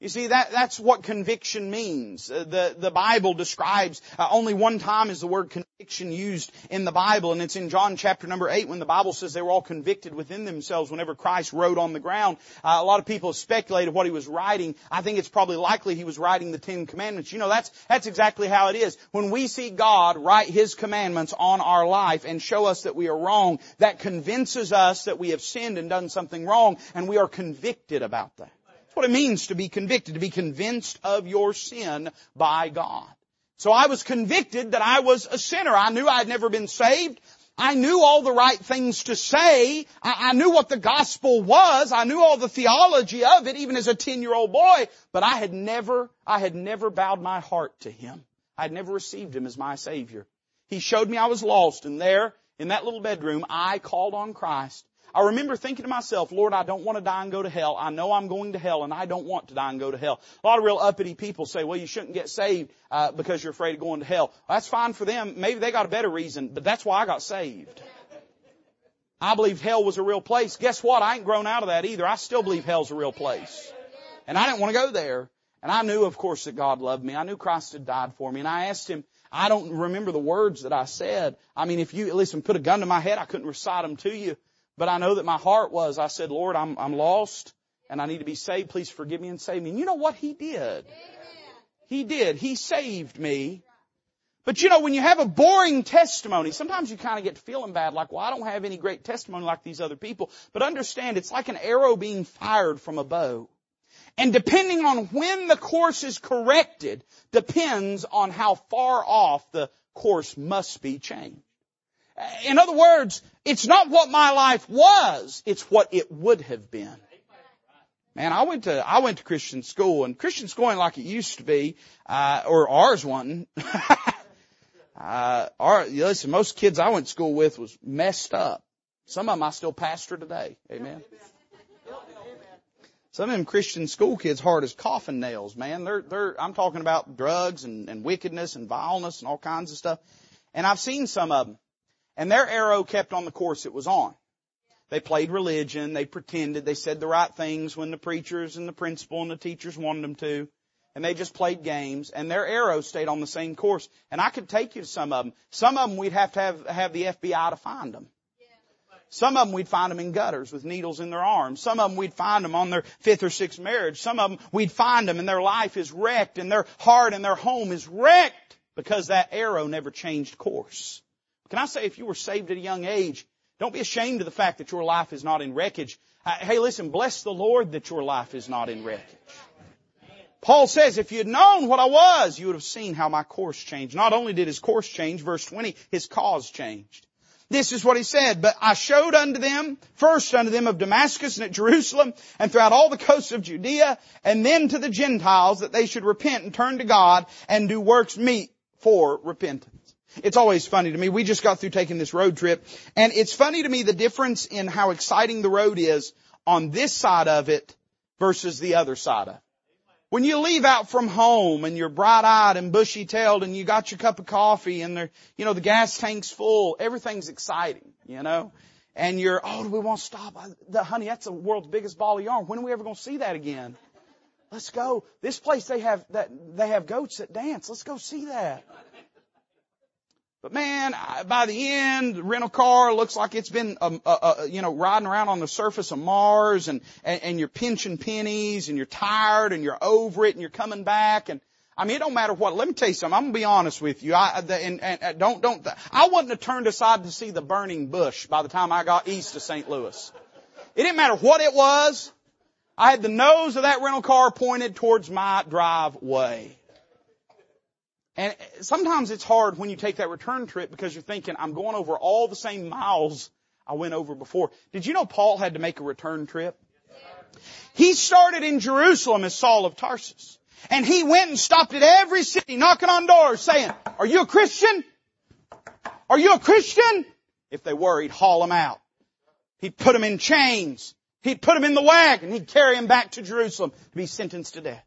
You see, that, that's what conviction means. Uh, the, the Bible describes, uh, only one time is the word conviction used in the Bible, and it's in John chapter number 8 when the Bible says they were all convicted within themselves whenever Christ rode on the ground. Uh, a lot of people have speculated what he was writing. I think it's probably likely he was writing the Ten Commandments. You know, that's, that's exactly how it is. When we see God write His commandments on our life and show us that we are wrong, that convinces us that we have sinned and done something wrong, and we are convicted about that. That's what it means to be convicted, to be convinced of your sin by God. So I was convicted that I was a sinner. I knew I had never been saved. I knew all the right things to say. I, I, knew what the gospel was. I knew all the theology of it, even as a 10 year old boy. But I had never, I had never bowed my heart to Him. I had never received Him as my Savior. He showed me I was lost and there, in that little bedroom, I called on Christ I remember thinking to myself, Lord, I don't want to die and go to hell. I know I'm going to hell and I don't want to die and go to hell. A lot of real uppity people say, well, you shouldn't get saved uh, because you're afraid of going to hell. Well, that's fine for them. Maybe they got a better reason, but that's why I got saved. I believed hell was a real place. Guess what? I ain't grown out of that either. I still believe hell's a real place. And I didn't want to go there. And I knew, of course, that God loved me. I knew Christ had died for me. And I asked Him, I don't remember the words that I said. I mean, if you, listen, put a gun to my head, I couldn't recite them to you. But I know that my heart was, I said, Lord, I'm, I'm lost and I need to be saved. Please forgive me and save me. And you know what He did? He did. He saved me. But you know, when you have a boring testimony, sometimes you kind of get feeling bad, like, well, I don't have any great testimony like these other people. But understand, it's like an arrow being fired from a bow. And depending on when the course is corrected, depends on how far off the course must be changed. In other words, it's not what my life was, it's what it would have been. Man, I went to I went to Christian school, and Christian school like it used to be, uh, or ours wasn't. uh, our listen, most kids I went to school with was messed up. Some of them I still pastor today. Amen. Some of them Christian school kids hard as coffin nails, man. They're they're I'm talking about drugs and, and wickedness and vileness and all kinds of stuff. And I've seen some of them. And their arrow kept on the course it was on. They played religion, they pretended, they said the right things when the preachers and the principal and the teachers wanted them to, and they just played games, and their arrow stayed on the same course. And I could take you to some of them. Some of them we'd have to have, have the FBI to find them. Some of them we'd find them in gutters with needles in their arms. Some of them we'd find them on their fifth or sixth marriage. Some of them we'd find them and their life is wrecked and their heart and their home is wrecked because that arrow never changed course. Can I say if you were saved at a young age, don't be ashamed of the fact that your life is not in wreckage. Uh, hey listen, bless the Lord that your life is not in wreckage. Paul says, if you had known what I was, you would have seen how my course changed. Not only did his course change, verse 20, his cause changed. This is what he said, but I showed unto them, first unto them of Damascus and at Jerusalem and throughout all the coasts of Judea and then to the Gentiles that they should repent and turn to God and do works meet for repentance. It's always funny to me. We just got through taking this road trip and it's funny to me the difference in how exciting the road is on this side of it versus the other side of it. When you leave out from home and you're bright-eyed and bushy-tailed and you got your cup of coffee and there, you know, the gas tank's full, everything's exciting, you know? And you're, oh, do we want to stop? The, honey, that's the world's biggest ball of yarn. When are we ever going to see that again? Let's go. This place they have that they have goats that dance. Let's go see that. But man, by the end, the rental car looks like it's been, um, uh, uh, you know, riding around on the surface of Mars and, and, and you're pinching pennies and you're tired and you're over it and you're coming back and, I mean, it don't matter what. Let me tell you something. I'm gonna be honest with you. I the, and, and, and don't don't. I wouldn't have turned aside to see the burning bush by the time I got east of St. Louis. It didn't matter what it was. I had the nose of that rental car pointed towards my driveway. And sometimes it's hard when you take that return trip because you're thinking, I'm going over all the same miles I went over before. Did you know Paul had to make a return trip? He started in Jerusalem as Saul of Tarsus. And he went and stopped at every city knocking on doors saying, are you a Christian? Are you a Christian? If they were, he'd haul them out. He'd put them in chains. He'd put them in the wagon. He'd carry them back to Jerusalem to be sentenced to death.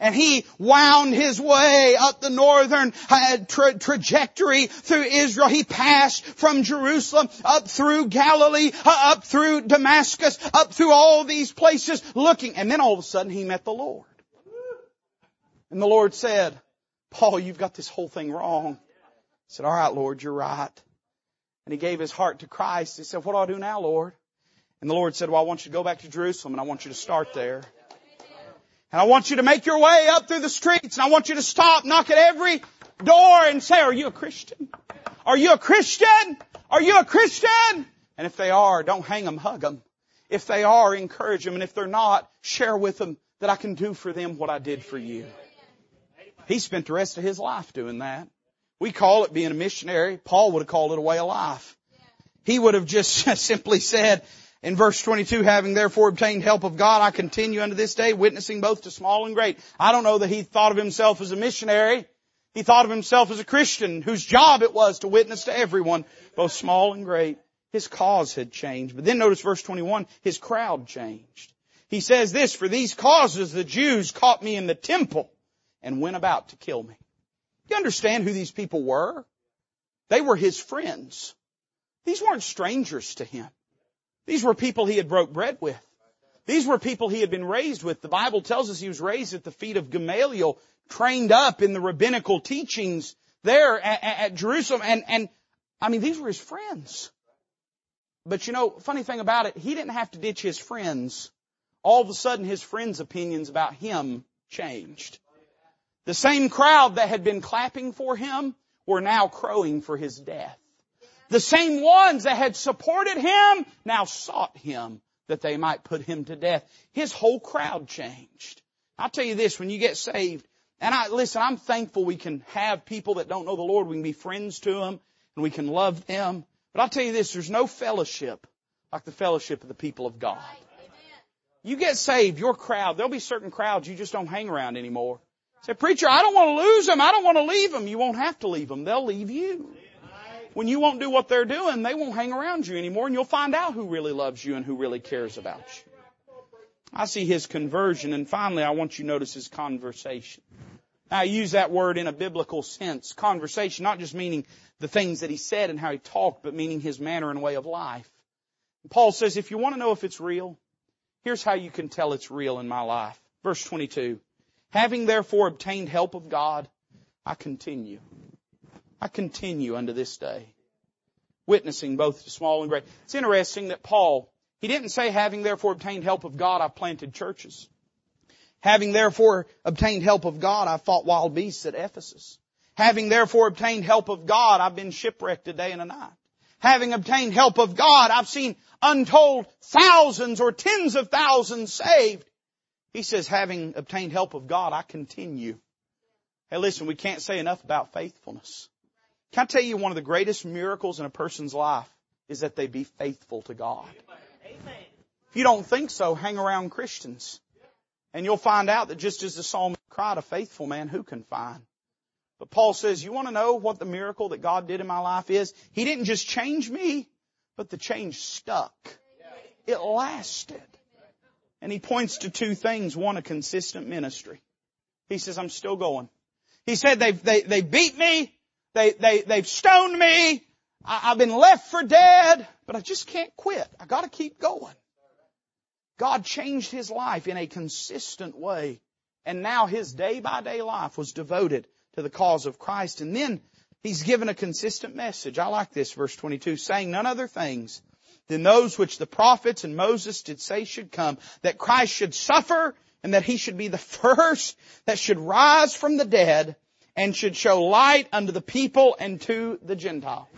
And he wound his way up the northern uh, tra- trajectory through Israel. He passed from Jerusalem up through Galilee, uh, up through Damascus, up through all these places looking. And then all of a sudden he met the Lord. And the Lord said, Paul, you've got this whole thing wrong. He said, all right, Lord, you're right. And he gave his heart to Christ. He said, what do I do now, Lord? And the Lord said, well, I want you to go back to Jerusalem and I want you to start there. And I want you to make your way up through the streets and I want you to stop, knock at every door and say, are you a Christian? Are you a Christian? Are you a Christian? And if they are, don't hang them, hug them. If they are, encourage them. And if they're not, share with them that I can do for them what I did for you. He spent the rest of his life doing that. We call it being a missionary. Paul would have called it a way of life. He would have just simply said, in verse 22, having therefore obtained help of God, I continue unto this day, witnessing both to small and great. I don't know that he thought of himself as a missionary. He thought of himself as a Christian whose job it was to witness to everyone, both small and great. His cause had changed. But then notice verse 21, his crowd changed. He says this, for these causes the Jews caught me in the temple and went about to kill me. You understand who these people were? They were his friends. These weren't strangers to him. These were people he had broke bread with. These were people he had been raised with. The Bible tells us he was raised at the feet of Gamaliel, trained up in the rabbinical teachings there at, at Jerusalem. And, and, I mean, these were his friends. But you know, funny thing about it, he didn't have to ditch his friends. All of a sudden his friends' opinions about him changed. The same crowd that had been clapping for him were now crowing for his death. The same ones that had supported him now sought him that they might put him to death. His whole crowd changed. I'll tell you this, when you get saved, and I, listen, I'm thankful we can have people that don't know the Lord, we can be friends to them, and we can love them. But I'll tell you this, there's no fellowship like the fellowship of the people of God. You get saved, your crowd, there'll be certain crowds you just don't hang around anymore. Say, preacher, I don't want to lose them. I don't want to leave them. You won't have to leave them. They'll leave you when you won't do what they're doing, they won't hang around you anymore and you'll find out who really loves you and who really cares about you. I see his conversion and finally I want you to notice his conversation. I use that word in a biblical sense. Conversation, not just meaning the things that he said and how he talked, but meaning his manner and way of life. Paul says, if you want to know if it's real, here's how you can tell it's real in my life. Verse 22. Having therefore obtained help of God, I continue I continue unto this day. witnessing both to small and great. It's interesting that Paul, he didn't say, having therefore obtained help of God, I've planted churches. Having therefore obtained help of God, I've fought wild beasts at Ephesus. Having therefore obtained help of God, I've been shipwrecked a day and a night. Having obtained help of God, I've seen untold thousands or tens of thousands saved. He says, having obtained help of God, I continue. Hey listen, we can't say enough about faithfulness. Can I tell you one of the greatest miracles in a person's life is that they be faithful to God. Amen. If you don't think so, hang around Christians. And you'll find out that just as the psalmist cried, a faithful man who can find? But Paul says, you want to know what the miracle that God did in my life is? He didn't just change me, but the change stuck. It lasted. And he points to two things. One, a consistent ministry. He says, I'm still going. He said, they've, they, they beat me. They, they, they've stoned me. I, I've been left for dead, but I just can't quit. I gotta keep going. God changed his life in a consistent way. And now his day by day life was devoted to the cause of Christ. And then he's given a consistent message. I like this verse 22, saying none other things than those which the prophets and Moses did say should come, that Christ should suffer and that he should be the first that should rise from the dead and should show light unto the people and to the Gentile.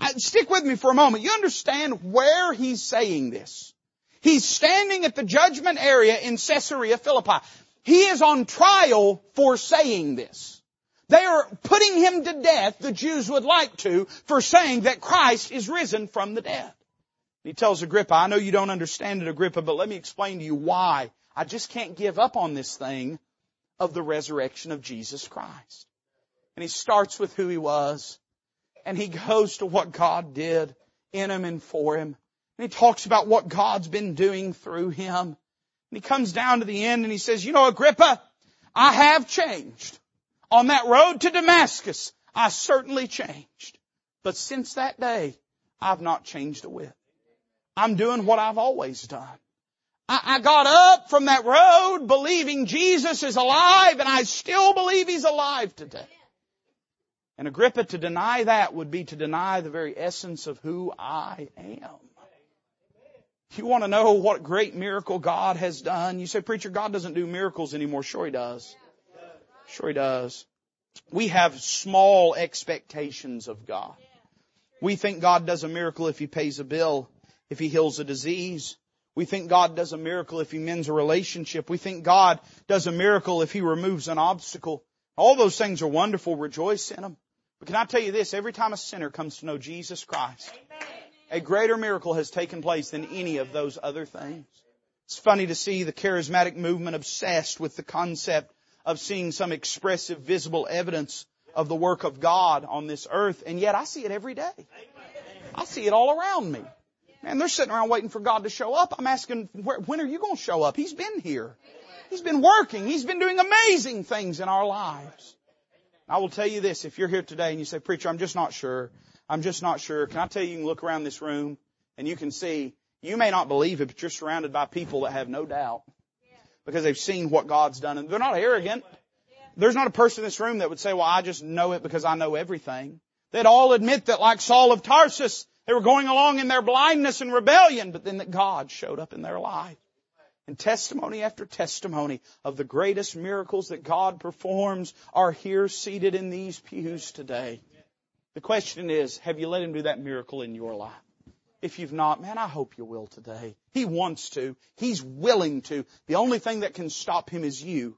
Uh, stick with me for a moment. You understand where he's saying this. He's standing at the judgment area in Caesarea Philippi. He is on trial for saying this. They are putting him to death, the Jews would like to, for saying that Christ is risen from the dead. He tells Agrippa, I know you don't understand it, Agrippa, but let me explain to you why. I just can't give up on this thing of the resurrection of Jesus Christ. And he starts with who he was, and he goes to what God did in him and for him. And he talks about what God's been doing through him. And he comes down to the end and he says, you know, Agrippa, I have changed. On that road to Damascus, I certainly changed. But since that day, I've not changed a whit. I'm doing what I've always done. I, I got up from that road believing Jesus is alive and I still believe He's alive today. And Agrippa, to deny that would be to deny the very essence of who I am. You want to know what great miracle God has done? You say, preacher, God doesn't do miracles anymore. Sure He does. Sure He does. We have small expectations of God. We think God does a miracle if He pays a bill if He heals a disease. We think God does a miracle if He mends a relationship. We think God does a miracle if He removes an obstacle. All those things are wonderful. Rejoice in them. But can I tell you this? Every time a sinner comes to know Jesus Christ, a greater miracle has taken place than any of those other things. It's funny to see the charismatic movement obsessed with the concept of seeing some expressive, visible evidence of the work of God on this earth, and yet I see it every day. I see it all around me. Man, they're sitting around waiting for God to show up. I'm asking, when are you going to show up? He's been here. He's been working. He's been doing amazing things in our lives. I will tell you this, if you're here today and you say, preacher, I'm just not sure. I'm just not sure. Can I tell you, you can look around this room and you can see, you may not believe it, but you're surrounded by people that have no doubt because they've seen what God's done and they're not arrogant. There's not a person in this room that would say, well, I just know it because I know everything. They'd all admit that like Saul of Tarsus, they were going along in their blindness and rebellion, but then that God showed up in their life. And testimony after testimony of the greatest miracles that God performs are here seated in these pews today. The question is, have you let Him do that miracle in your life? If you've not, man, I hope you will today. He wants to. He's willing to. The only thing that can stop Him is you.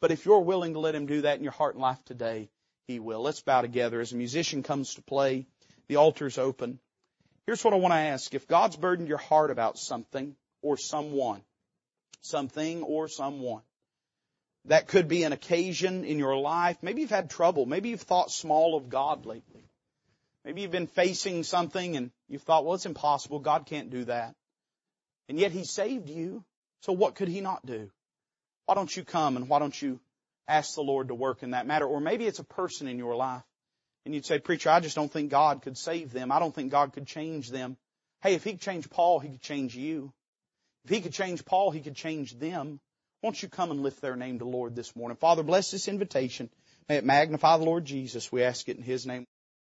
But if you're willing to let Him do that in your heart and life today, He will. Let's bow together as a musician comes to play. The altar's open. Here's what I want to ask. If God's burdened your heart about something or someone, something or someone, that could be an occasion in your life. Maybe you've had trouble. Maybe you've thought small of God lately. Maybe you've been facing something and you've thought, well, it's impossible. God can't do that. And yet He saved you. So what could He not do? Why don't you come and why don't you ask the Lord to work in that matter? Or maybe it's a person in your life and you'd say, preacher, I just don't think God could save them. I don't think God could change them. Hey, if He could change Paul, He could change you. If He could change Paul, He could change them. Won't you come and lift their name to Lord this morning? Father, bless this invitation. May it magnify the Lord Jesus. We ask it in His name.